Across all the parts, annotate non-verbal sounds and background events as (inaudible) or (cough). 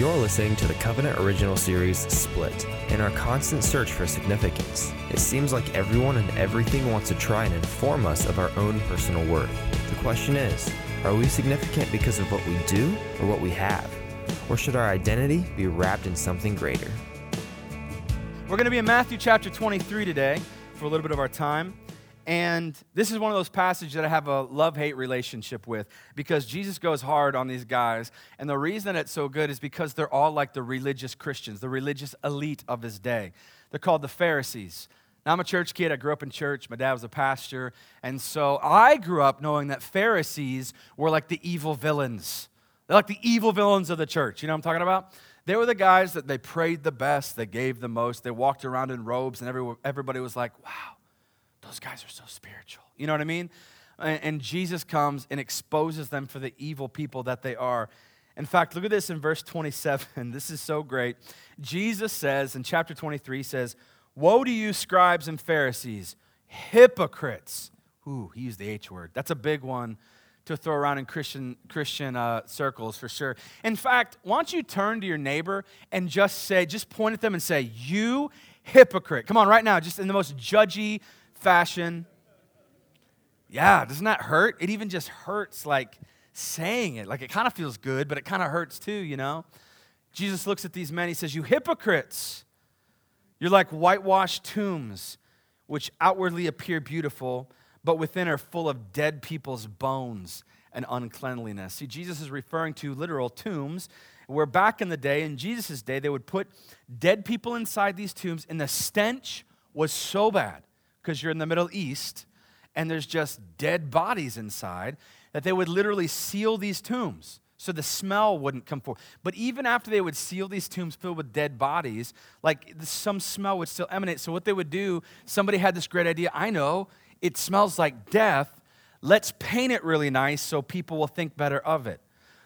You're listening to the Covenant Original Series Split. In our constant search for significance, it seems like everyone and everything wants to try and inform us of our own personal worth. The question is are we significant because of what we do or what we have? Or should our identity be wrapped in something greater? We're going to be in Matthew chapter 23 today for a little bit of our time. And this is one of those passages that I have a love hate relationship with because Jesus goes hard on these guys. And the reason it's so good is because they're all like the religious Christians, the religious elite of his day. They're called the Pharisees. Now, I'm a church kid. I grew up in church. My dad was a pastor. And so I grew up knowing that Pharisees were like the evil villains. They're like the evil villains of the church. You know what I'm talking about? They were the guys that they prayed the best, they gave the most, they walked around in robes, and everybody was like, wow those guys are so spiritual. You know what I mean? And Jesus comes and exposes them for the evil people that they are. In fact, look at this in verse 27. (laughs) This is so great. Jesus says in chapter 23 says, "Woe to you scribes and Pharisees, hypocrites." Ooh, he used the H word. That's a big one to throw around in Christian Christian uh, circles for sure. In fact, why don't you turn to your neighbor and just say, just point at them and say, "You hypocrite." Come on, right now, just in the most judgy fashion. Yeah, doesn't that hurt? It even just hurts like saying it. Like it kind of feels good, but it kind of hurts too, you know? Jesus looks at these men, he says, You hypocrites! You're like whitewashed tombs, which outwardly appear beautiful, but within are full of dead people's bones and uncleanliness. See, Jesus is referring to literal tombs, where back in the day, in Jesus' day, they would put dead people inside these tombs, and the stench was so bad because you're in the Middle East and there's just dead bodies inside, that they would literally seal these tombs so the smell wouldn't come forth. But even after they would seal these tombs filled with dead bodies, like some smell would still emanate. So what they would do, somebody had this great idea. I know it smells like death. Let's paint it really nice so people will think better of it.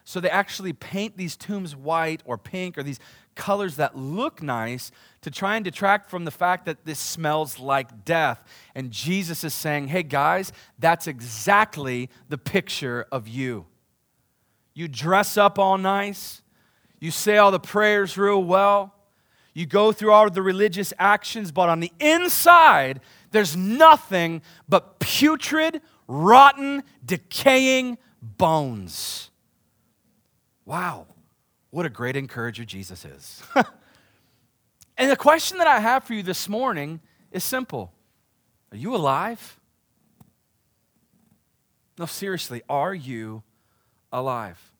So they actually paint these tombs white or pink or these colors that look nice to try and detract from the fact that this smells like death. And Jesus is saying, hey guys, that's exactly the picture of you. You dress up all nice, you say all the prayers real well, you go through all the religious actions, but on the inside, there's nothing but putrid, rotten, decaying bones. Wow. What a great encourager Jesus is. (laughs) and the question that I have for you this morning is simple Are you alive? No, seriously, are you alive?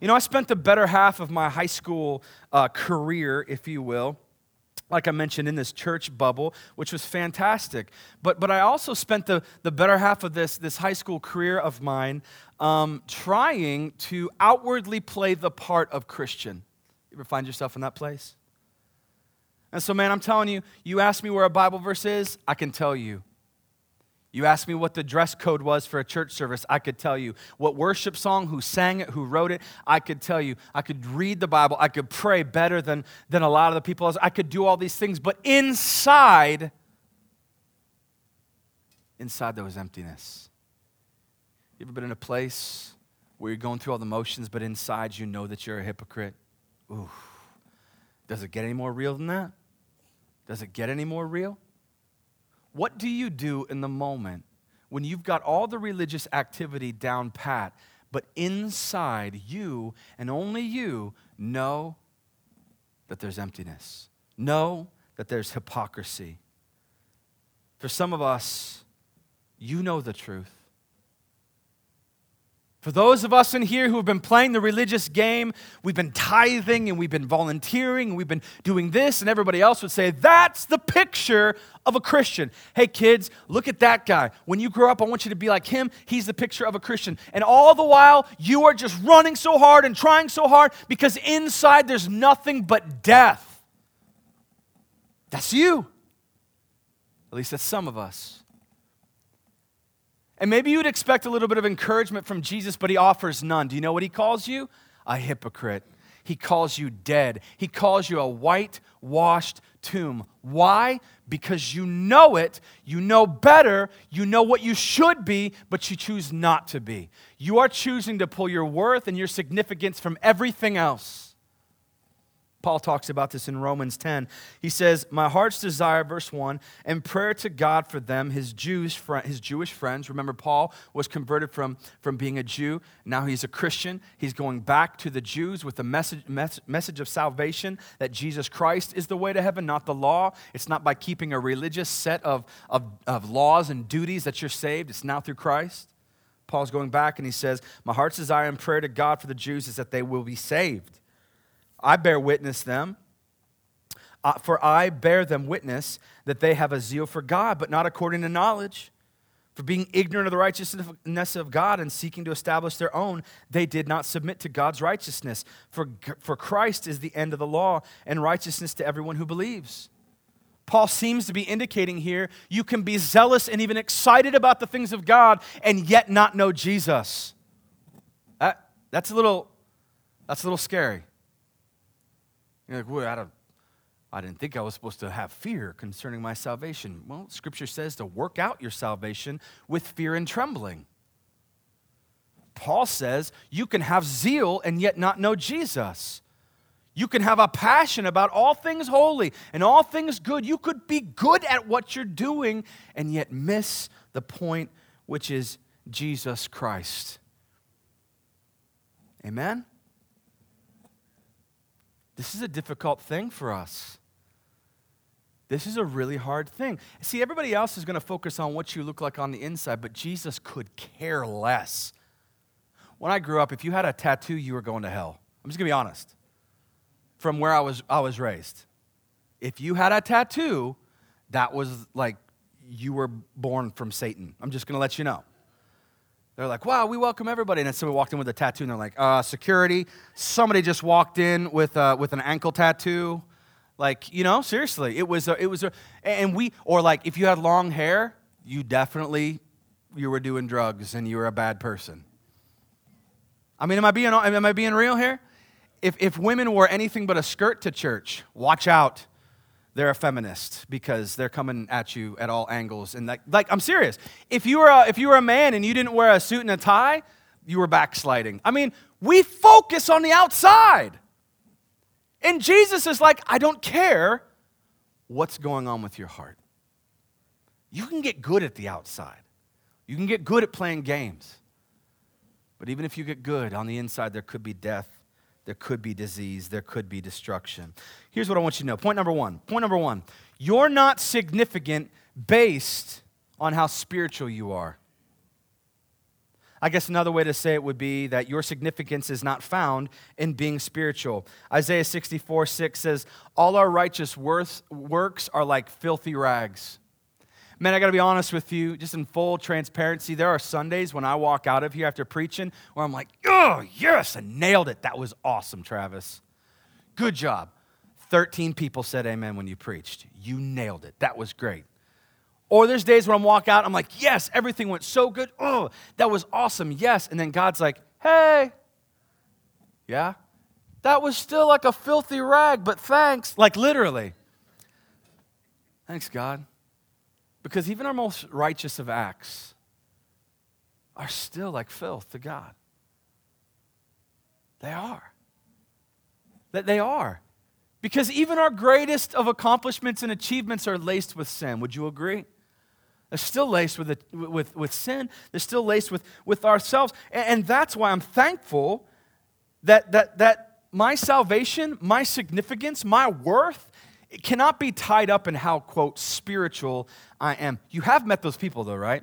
You know, I spent the better half of my high school uh, career, if you will, like I mentioned, in this church bubble, which was fantastic. But, but I also spent the, the better half of this, this high school career of mine um, trying to outwardly play the part of Christian. You ever find yourself in that place? And so, man, I'm telling you, you ask me where a Bible verse is, I can tell you. You asked me what the dress code was for a church service, I could tell you. What worship song, who sang it, who wrote it, I could tell you. I could read the Bible, I could pray better than, than a lot of the people. Else. I could do all these things, but inside, inside there was emptiness. You ever been in a place where you're going through all the motions, but inside you know that you're a hypocrite? Ooh. Does it get any more real than that? Does it get any more real? What do you do in the moment when you've got all the religious activity down pat, but inside you and only you know that there's emptiness, know that there's hypocrisy? For some of us, you know the truth. For those of us in here who have been playing the religious game, we've been tithing and we've been volunteering and we've been doing this, and everybody else would say, That's the picture of a Christian. Hey, kids, look at that guy. When you grow up, I want you to be like him. He's the picture of a Christian. And all the while, you are just running so hard and trying so hard because inside there's nothing but death. That's you. At least that's some of us. And maybe you would expect a little bit of encouragement from Jesus, but he offers none. Do you know what he calls you? A hypocrite. He calls you dead. He calls you a whitewashed tomb. Why? Because you know it, you know better, you know what you should be, but you choose not to be. You are choosing to pull your worth and your significance from everything else. Paul talks about this in Romans 10. He says, My heart's desire, verse 1, and prayer to God for them, his Jewish, his Jewish friends. Remember, Paul was converted from, from being a Jew. Now he's a Christian. He's going back to the Jews with the message, message of salvation that Jesus Christ is the way to heaven, not the law. It's not by keeping a religious set of, of, of laws and duties that you're saved, it's now through Christ. Paul's going back and he says, My heart's desire and prayer to God for the Jews is that they will be saved. I bear witness them. Uh, for I bear them witness that they have a zeal for God, but not according to knowledge. For being ignorant of the righteousness of God and seeking to establish their own, they did not submit to God's righteousness. For, for Christ is the end of the law and righteousness to everyone who believes. Paul seems to be indicating here you can be zealous and even excited about the things of God and yet not know Jesus. That, that's, a little, that's a little scary. You're like, well, I, don't, I didn't think I was supposed to have fear concerning my salvation. Well, Scripture says to work out your salvation with fear and trembling. Paul says you can have zeal and yet not know Jesus. You can have a passion about all things holy and all things good. You could be good at what you're doing and yet miss the point, which is Jesus Christ. Amen? This is a difficult thing for us. This is a really hard thing. See, everybody else is going to focus on what you look like on the inside, but Jesus could care less. When I grew up, if you had a tattoo, you were going to hell. I'm just going to be honest from where I was, I was raised. If you had a tattoo, that was like you were born from Satan. I'm just going to let you know. They're like, wow, we welcome everybody. And then somebody walked in with a tattoo, and they're like, uh, security. Somebody just walked in with, uh, with an ankle tattoo. Like, you know, seriously, it was a, it was a, and we, or like if you had long hair, you definitely, you were doing drugs and you were a bad person. I mean, am I being, am I being real here? if, if women wore anything but a skirt to church, watch out. They're a feminist because they're coming at you at all angles. And like, like I'm serious. If you, were a, if you were a man and you didn't wear a suit and a tie, you were backsliding. I mean, we focus on the outside. And Jesus is like, I don't care what's going on with your heart. You can get good at the outside, you can get good at playing games. But even if you get good, on the inside, there could be death there could be disease, there could be destruction. Here's what I want you to know. Point number one. Point number one you're not significant based on how spiritual you are. I guess another way to say it would be that your significance is not found in being spiritual. Isaiah 64 6 says, All our righteous works are like filthy rags. Man, I got to be honest with you, just in full transparency. There are Sundays when I walk out of here after preaching where I'm like, oh, yes, I nailed it. That was awesome, Travis. Good job. 13 people said amen when you preached. You nailed it. That was great. Or there's days when I'm walk out, I'm like, yes, everything went so good. Oh, that was awesome. Yes. And then God's like, hey, yeah, that was still like a filthy rag, but thanks. Like literally. Thanks, God. Because even our most righteous of acts are still like filth to God. They are. That they are. Because even our greatest of accomplishments and achievements are laced with sin. Would you agree? They're still laced with, with, with sin. They're still laced with, with ourselves. And, and that's why I'm thankful that, that, that my salvation, my significance, my worth it cannot be tied up in how, quote, spiritual I am. You have met those people, though, right?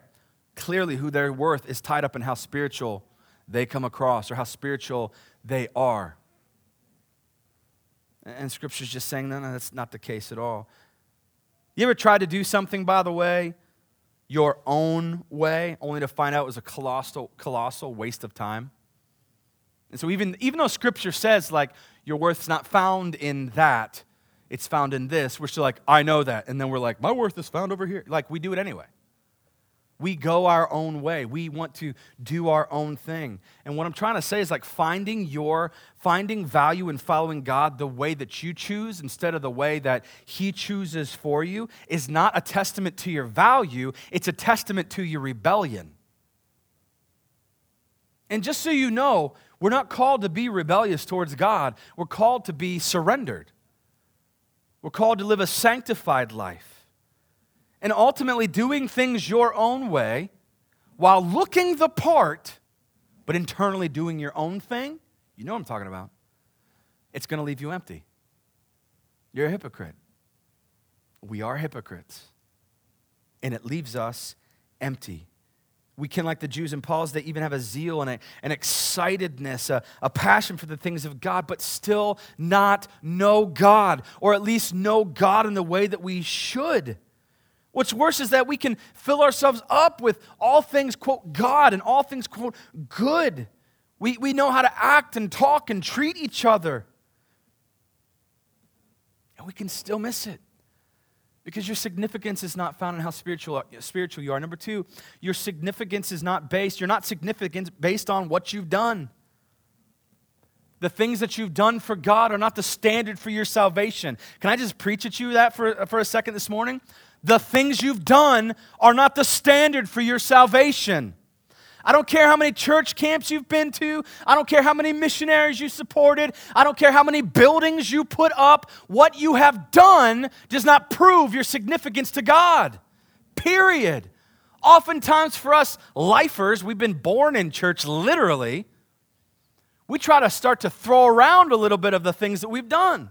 Clearly, who their worth is tied up in how spiritual they come across or how spiritual they are. And Scripture's just saying, no, no, that's not the case at all. You ever tried to do something, by the way, your own way, only to find out it was a colossal, colossal waste of time? And so, even, even though Scripture says, like, your worth's not found in that, it's found in this, we're still like, I know that. And then we're like, my worth is found over here. Like, we do it anyway. We go our own way. We want to do our own thing. And what I'm trying to say is like finding your finding value in following God the way that you choose instead of the way that he chooses for you is not a testament to your value, it's a testament to your rebellion. And just so you know, We're not called to be rebellious towards God, we're called to be surrendered. We're called to live a sanctified life. And ultimately, doing things your own way while looking the part, but internally doing your own thing, you know what I'm talking about. It's going to leave you empty. You're a hypocrite. We are hypocrites. And it leaves us empty. We can, like the Jews and Paul's, they even have a zeal and a, an excitedness, a, a passion for the things of God, but still not know God, or at least know God in the way that we should. What's worse is that we can fill ourselves up with all things, quote, God, and all things, quote, good. We, we know how to act and talk and treat each other. And we can still miss it. Because your significance is not found in how spiritual, spiritual you are. Number two, your significance is not based, you're not significant based on what you've done. The things that you've done for God are not the standard for your salvation. Can I just preach at you that for, for a second this morning? The things you've done are not the standard for your salvation. I don't care how many church camps you've been to. I don't care how many missionaries you supported. I don't care how many buildings you put up. What you have done does not prove your significance to God. Period. Oftentimes, for us lifers, we've been born in church literally. We try to start to throw around a little bit of the things that we've done.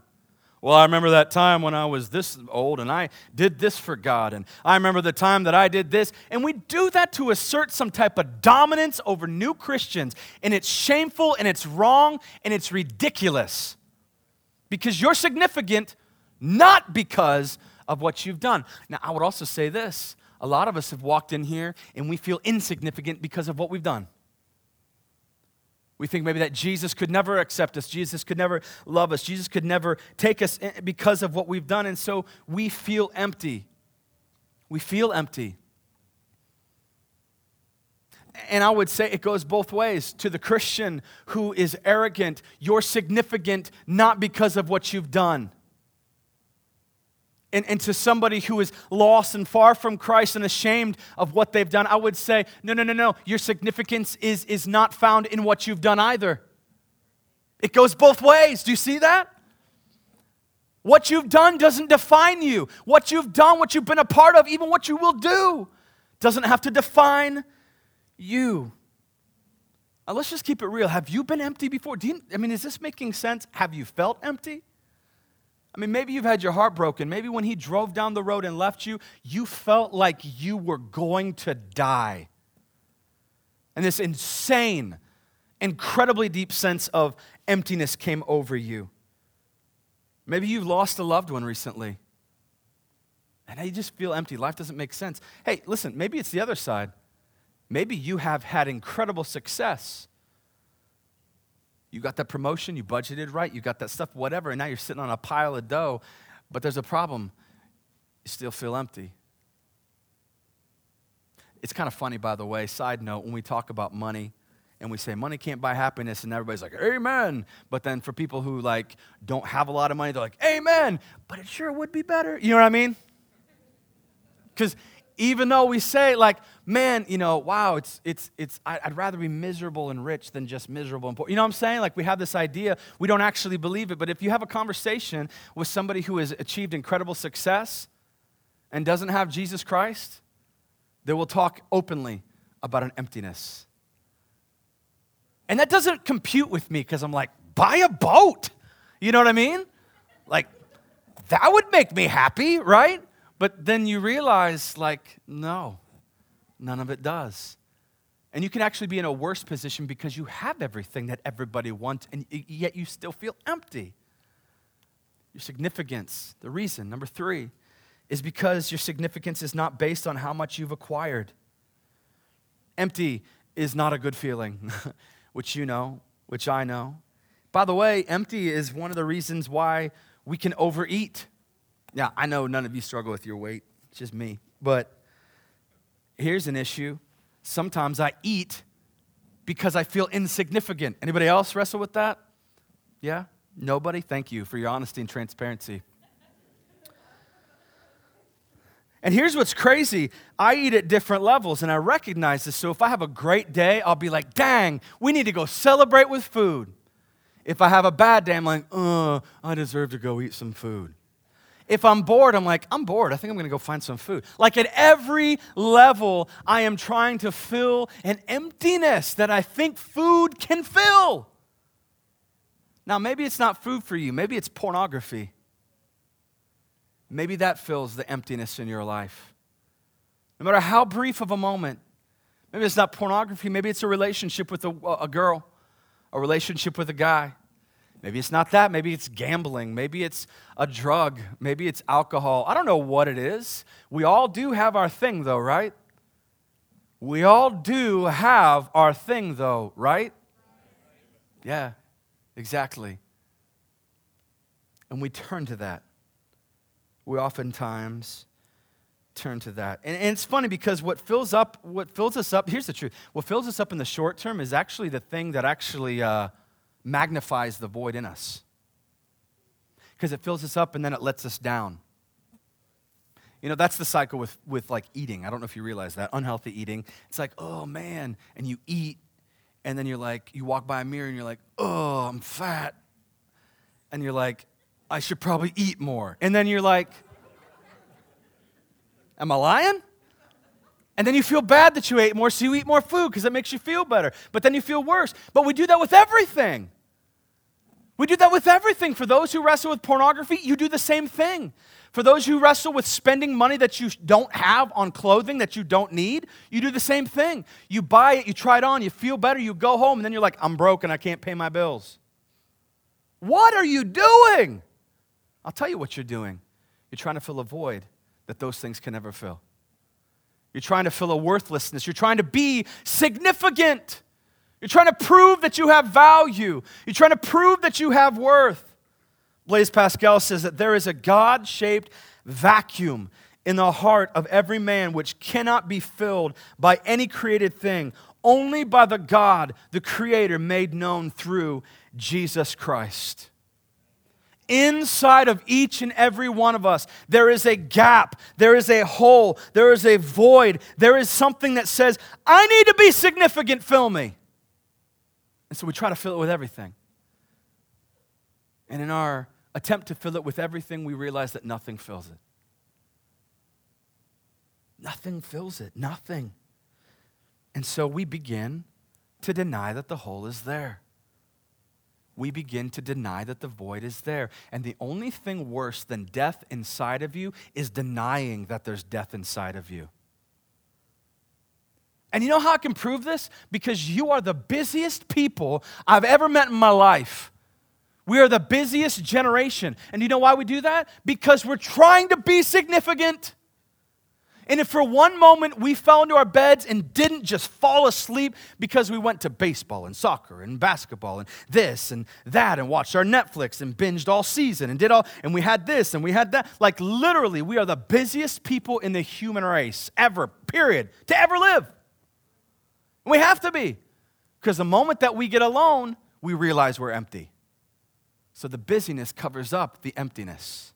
Well, I remember that time when I was this old and I did this for God. And I remember the time that I did this. And we do that to assert some type of dominance over new Christians. And it's shameful and it's wrong and it's ridiculous. Because you're significant not because of what you've done. Now, I would also say this a lot of us have walked in here and we feel insignificant because of what we've done. We think maybe that Jesus could never accept us, Jesus could never love us, Jesus could never take us because of what we've done, and so we feel empty. We feel empty. And I would say it goes both ways. To the Christian who is arrogant, you're significant not because of what you've done and, and to somebody who is lost and far from Christ and ashamed of what they've done, I would say, no, no, no, no. Your significance is, is not found in what you've done either. It goes both ways. Do you see that? What you've done doesn't define you. What you've done, what you've been a part of, even what you will do, doesn't have to define you. Now, let's just keep it real. Have you been empty before? You, I mean, is this making sense? Have you felt empty? I mean, maybe you've had your heart broken. Maybe when he drove down the road and left you, you felt like you were going to die. And this insane, incredibly deep sense of emptiness came over you. Maybe you've lost a loved one recently. And you just feel empty. Life doesn't make sense. Hey, listen, maybe it's the other side. Maybe you have had incredible success you got that promotion, you budgeted right, you got that stuff, whatever, and now you're sitting on a pile of dough, but there's a problem. You still feel empty. It's kind of funny, by the way, side note, when we talk about money and we say money can't buy happiness, and everybody's like, Amen. But then for people who like don't have a lot of money, they're like, Amen. But it sure would be better. You know what I mean? Because even though we say like man you know wow it's it's it's i'd rather be miserable and rich than just miserable and poor. You know what i'm saying? Like we have this idea. We don't actually believe it. But if you have a conversation with somebody who has achieved incredible success and doesn't have jesus christ they will talk openly about an emptiness. And that doesn't compute with me because i'm like buy a boat. You know what i mean? Like that would make me happy right but then you realize, like, no, none of it does. And you can actually be in a worse position because you have everything that everybody wants, and yet you still feel empty. Your significance, the reason, number three, is because your significance is not based on how much you've acquired. Empty is not a good feeling, (laughs) which you know, which I know. By the way, empty is one of the reasons why we can overeat. Now, I know none of you struggle with your weight, it's just me. But here's an issue. Sometimes I eat because I feel insignificant. Anybody else wrestle with that? Yeah? Nobody? Thank you for your honesty and transparency. And here's what's crazy I eat at different levels, and I recognize this. So if I have a great day, I'll be like, dang, we need to go celebrate with food. If I have a bad day, I'm like, uh, I deserve to go eat some food. If I'm bored, I'm like, I'm bored. I think I'm going to go find some food. Like at every level, I am trying to fill an emptiness that I think food can fill. Now, maybe it's not food for you, maybe it's pornography. Maybe that fills the emptiness in your life. No matter how brief of a moment, maybe it's not pornography, maybe it's a relationship with a, a girl, a relationship with a guy. Maybe it's not that. Maybe it's gambling. Maybe it's a drug. Maybe it's alcohol. I don't know what it is. We all do have our thing, though, right? We all do have our thing, though, right? Yeah, exactly. And we turn to that we oftentimes turn to that. And, and, it's funny because what fills up, what fills us up, here's the truth. What fills us up in the short term is actually the thing that actually uh, magnifies the void in us. Because it fills us up and then it lets us down. You know, that's the cycle with, with like eating. I don't know if you realize that. Unhealthy eating. It's like, oh man, and you eat, and then you're like, you walk by a mirror and you're like, oh, I'm fat. And you're like, I should probably eat more. And then you're like, Am I lying? And then you feel bad that you ate more, so you eat more food because it makes you feel better. But then you feel worse. But we do that with everything. We do that with everything. For those who wrestle with pornography, you do the same thing. For those who wrestle with spending money that you don't have on clothing that you don't need, you do the same thing. You buy it, you try it on, you feel better, you go home, and then you're like, I'm broke and I can't pay my bills. What are you doing? I'll tell you what you're doing. You're trying to fill a void that those things can never fill. You're trying to fill a worthlessness. You're trying to be significant. You're trying to prove that you have value. You're trying to prove that you have worth. Blaise Pascal says that there is a God shaped vacuum in the heart of every man which cannot be filled by any created thing, only by the God, the Creator, made known through Jesus Christ. Inside of each and every one of us, there is a gap, there is a hole, there is a void, there is something that says, I need to be significant, fill me. And so we try to fill it with everything. And in our attempt to fill it with everything, we realize that nothing fills it. Nothing fills it, nothing. And so we begin to deny that the hole is there we begin to deny that the void is there. And the only thing worse than death inside of you is denying that there's death inside of you. And you know how I can prove this? Because you are the busiest people I've ever met in my life. We are the busiest generation. And you know why we do that? Because we're trying to be significant. And if for one moment we fell into our beds and didn't just fall asleep because we went to baseball and soccer and basketball and this and that and watched our Netflix and binged all season and did all, and we had this and we had that, like literally, we are the busiest people in the human race ever, period, to ever live. We have to be. Because the moment that we get alone, we realize we're empty. So the busyness covers up the emptiness.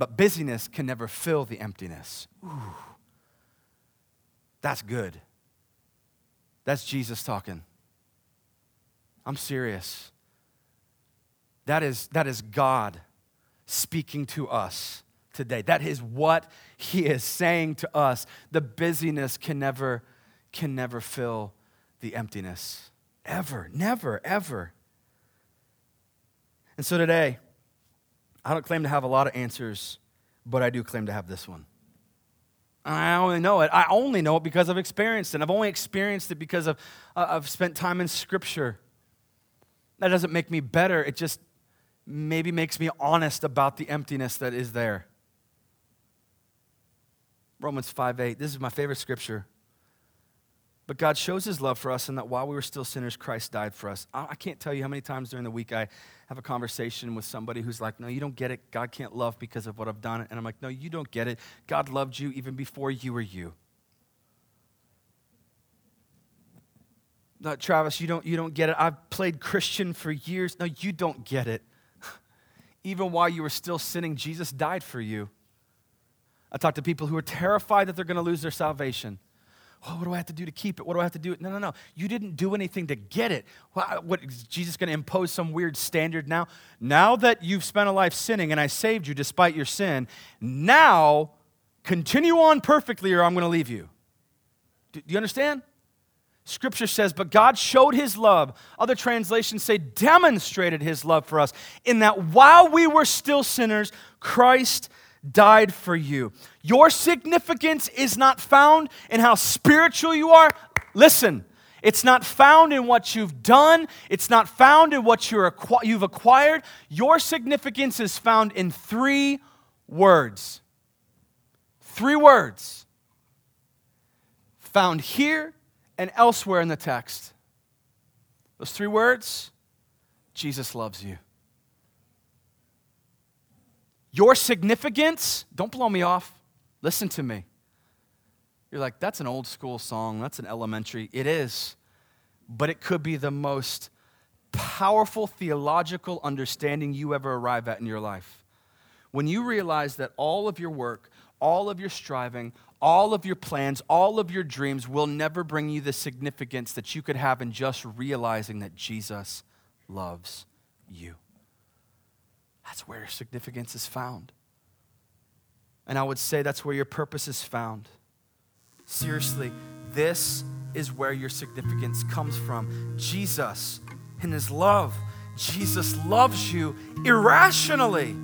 But busyness can never fill the emptiness. Ooh, that's good. That's Jesus talking. I'm serious. That is, that is God speaking to us today. That is what He is saying to us. The busyness can never, can never fill the emptiness. Ever, never, ever. And so today, I don't claim to have a lot of answers, but I do claim to have this one. I only know it. I only know it because I've experienced it. I've only experienced it because of, uh, I've spent time in Scripture. That doesn't make me better. It just maybe makes me honest about the emptiness that is there. Romans 5 8. This is my favorite scripture. But God shows his love for us in that while we were still sinners, Christ died for us. I can't tell you how many times during the week I have a conversation with somebody who's like, No, you don't get it. God can't love because of what I've done. And I'm like, No, you don't get it. God loved you even before you were you. No, Travis, you don't, you don't get it. I've played Christian for years. No, you don't get it. (laughs) even while you were still sinning, Jesus died for you. I talk to people who are terrified that they're going to lose their salvation. Oh, what do I have to do to keep it? What do I have to do? No, no, no. You didn't do anything to get it. What, what is Jesus going to impose some weird standard now? Now that you've spent a life sinning and I saved you despite your sin, now continue on perfectly or I'm going to leave you. Do you understand? Scripture says, but God showed his love. Other translations say, demonstrated his love for us, in that while we were still sinners, Christ died for you. Your significance is not found in how spiritual you are. Listen, it's not found in what you've done, it's not found in what you're, you've acquired. Your significance is found in three words. Three words. Found here and elsewhere in the text. Those three words Jesus loves you. Your significance, don't blow me off. Listen to me. You're like, that's an old school song. That's an elementary. It is. But it could be the most powerful theological understanding you ever arrive at in your life. When you realize that all of your work, all of your striving, all of your plans, all of your dreams will never bring you the significance that you could have in just realizing that Jesus loves you. That's where significance is found. And I would say that's where your purpose is found. Seriously, this is where your significance comes from. Jesus, in his love, Jesus loves you irrationally.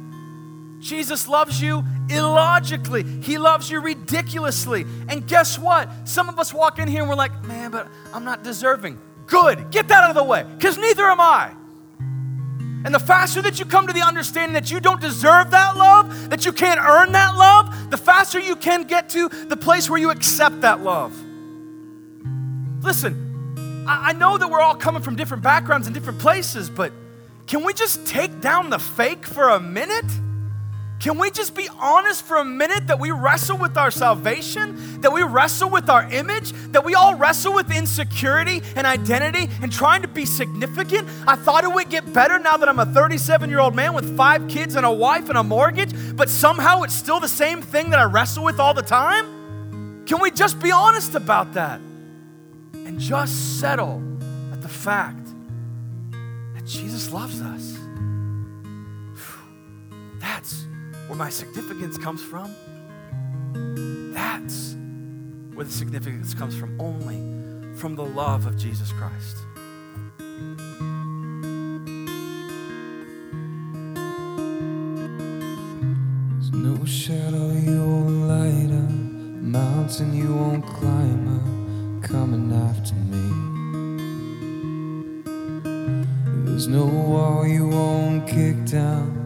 Jesus loves you illogically. He loves you ridiculously. And guess what? Some of us walk in here and we're like, man, but I'm not deserving. Good. Get that out of the way, because neither am I. And the faster that you come to the understanding that you don't deserve that love, that you can't earn that love, the faster you can get to the place where you accept that love. Listen, I know that we're all coming from different backgrounds and different places, but can we just take down the fake for a minute? Can we just be honest for a minute that we wrestle with our salvation, that we wrestle with our image, that we all wrestle with insecurity and identity and trying to be significant? I thought it would get better now that I'm a 37 year old man with five kids and a wife and a mortgage, but somehow it's still the same thing that I wrestle with all the time? Can we just be honest about that and just settle at the fact that Jesus loves us? That's where my significance comes from, that's where the significance comes from only from the love of Jesus Christ. There's no shadow you won't light up, mountain you won't climb up, coming after me. There's no wall you won't kick down,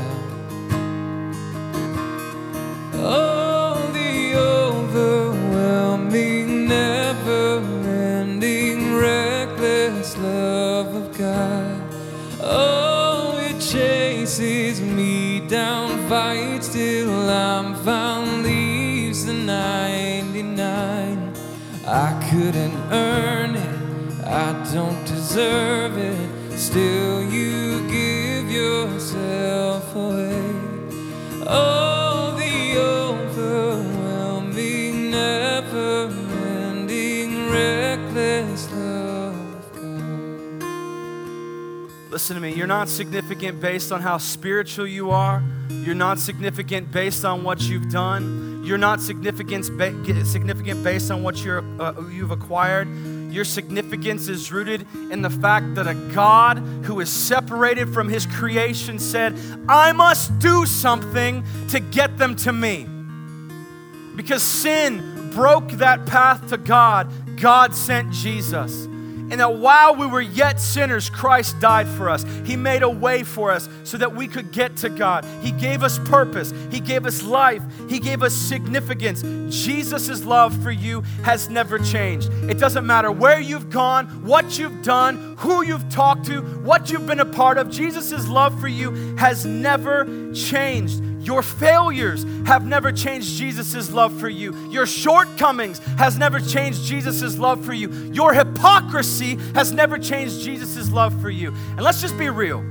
Couldn't earn it, I don't deserve it. Still, you give yourself away. Oh, the overwhelming, never ending, reckless love of. Listen to me. You're not significant based on how spiritual you are. You're not significant based on what you've done. You're not significant, ba- significant based on what you're, uh, you've acquired. Your significance is rooted in the fact that a God who is separated from his creation said, I must do something to get them to me. Because sin broke that path to God, God sent Jesus. And that while we were yet sinners, Christ died for us. He made a way for us so that we could get to God. He gave us purpose, He gave us life, He gave us significance. Jesus' love for you has never changed. It doesn't matter where you've gone, what you've done, who you've talked to, what you've been a part of. Jesus' love for you has never changed. Your failures have never changed Jesus' love for you. Your shortcomings has never changed Jesus' love for you. Your hypocrisy has never changed Jesus' love for you. And let's just be real.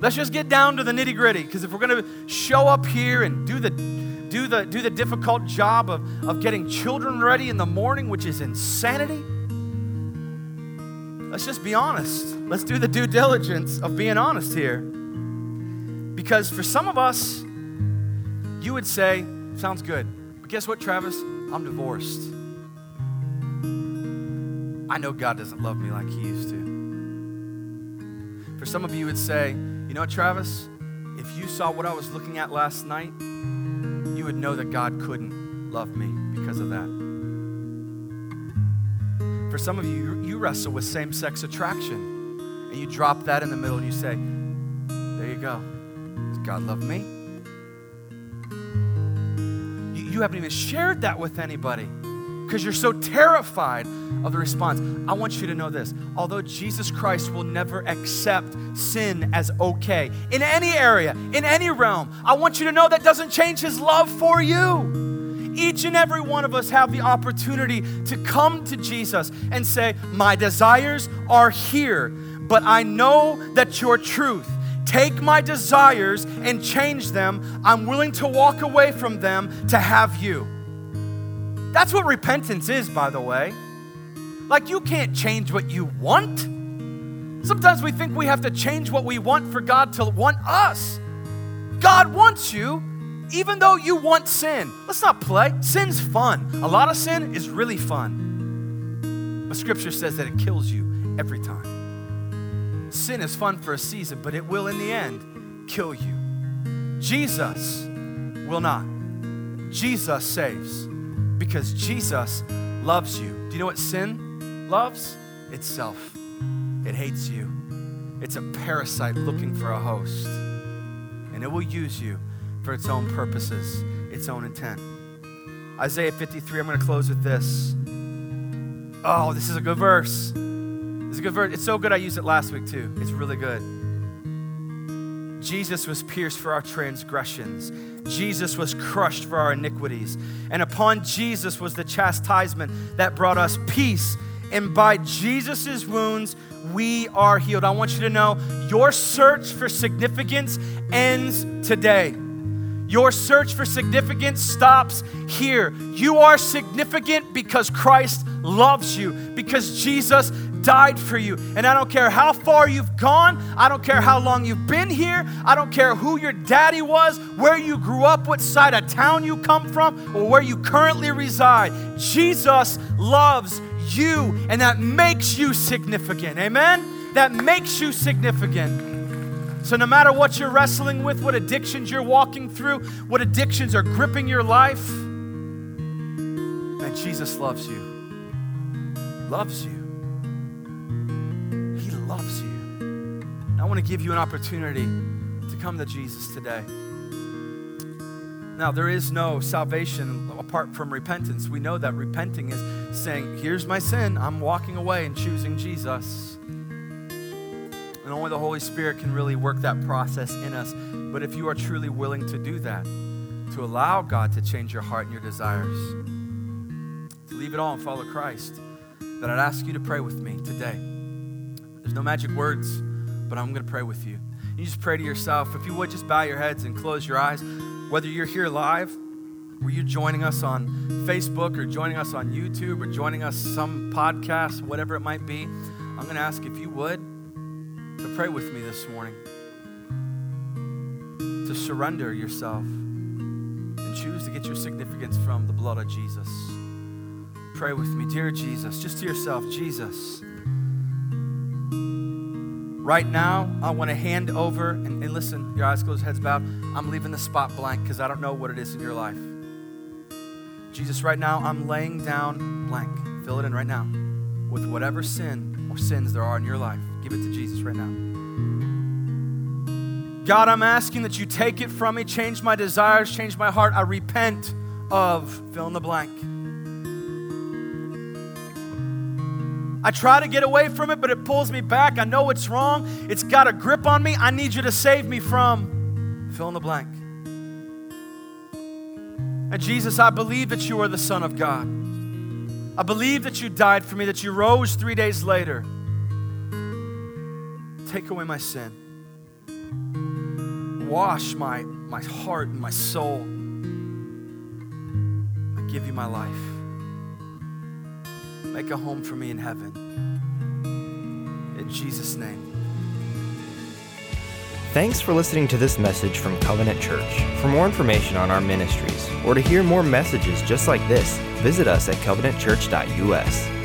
Let's just get down to the nitty gritty because if we're going to show up here and do the do the do the difficult job of, of getting children ready in the morning, which is insanity. Let's just be honest. Let's do the due diligence of being honest here. Because for some of us, you would say, Sounds good. But guess what, Travis? I'm divorced. I know God doesn't love me like He used to. For some of you, would say, You know what, Travis? If you saw what I was looking at last night, you would know that God couldn't love me because of that. For some of you, you wrestle with same sex attraction and you drop that in the middle and you say, There you go. Does God love me? Haven't even shared that with anybody because you're so terrified of the response. I want you to know this. Although Jesus Christ will never accept sin as okay in any area, in any realm, I want you to know that doesn't change his love for you. Each and every one of us have the opportunity to come to Jesus and say, My desires are here, but I know that your truth take my desires and change them. I'm willing to walk away from them to have you. That's what repentance is, by the way. Like, you can't change what you want. Sometimes we think we have to change what we want for God to want us. God wants you, even though you want sin. Let's not play. Sin's fun. A lot of sin is really fun. But scripture says that it kills you every time. Sin is fun for a season, but it will in the end kill you. Jesus will not. Jesus saves because Jesus loves you. Do you know what sin loves? Itself. It hates you. It's a parasite looking for a host. And it will use you for its own purposes, its own intent. Isaiah 53, I'm going to close with this. Oh, this is a good verse. It's a good verse. It's so good I used it last week too. It's really good. Jesus was pierced for our transgressions. Jesus was crushed for our iniquities. And upon Jesus was the chastisement that brought us peace. And by Jesus' wounds, we are healed. I want you to know your search for significance ends today. Your search for significance stops here. You are significant because Christ loves you, because Jesus died for you. And I don't care how far you've gone, I don't care how long you've been here, I don't care who your daddy was, where you grew up, what side of town you come from, or where you currently reside. Jesus loves you, and that makes you significant. Amen? That makes you significant. So, no matter what you're wrestling with, what addictions you're walking through, what addictions are gripping your life, man, Jesus loves you. Loves you loves you. I want to give you an opportunity to come to Jesus today. Now, there is no salvation apart from repentance. We know that repenting is saying, Here's my sin. I'm walking away and choosing Jesus. And only the Holy Spirit can really work that process in us. But if you are truly willing to do that, to allow God to change your heart and your desires, to leave it all and follow Christ, then I'd ask you to pray with me today. There's no magic words, but I'm going to pray with you. You just pray to yourself. If you would, just bow your heads and close your eyes. Whether you're here live, or you're joining us on Facebook, or joining us on YouTube, or joining us some podcast, whatever it might be, I'm going to ask if you would to pray with me this morning. To surrender yourself and choose to get your significance from the blood of Jesus. Pray with me, dear Jesus, just to yourself, Jesus. Right now, I want to hand over, and, and listen, your eyes closed, heads bowed. I'm leaving the spot blank because I don't know what it is in your life. Jesus, right now, I'm laying down blank. Fill it in right now with whatever sin or sins there are in your life. Give it to Jesus right now. God, I'm asking that you take it from me, change my desires, change my heart. I repent of fill in the blank. I try to get away from it, but it pulls me back. I know it's wrong. It's got a grip on me. I need you to save me from fill in the blank. And Jesus, I believe that you are the Son of God. I believe that you died for me, that you rose three days later. Take away my sin. Wash my, my heart and my soul. I give you my life. Make a home for me in heaven. In Jesus' name. Thanks for listening to this message from Covenant Church. For more information on our ministries or to hear more messages just like this, visit us at covenantchurch.us.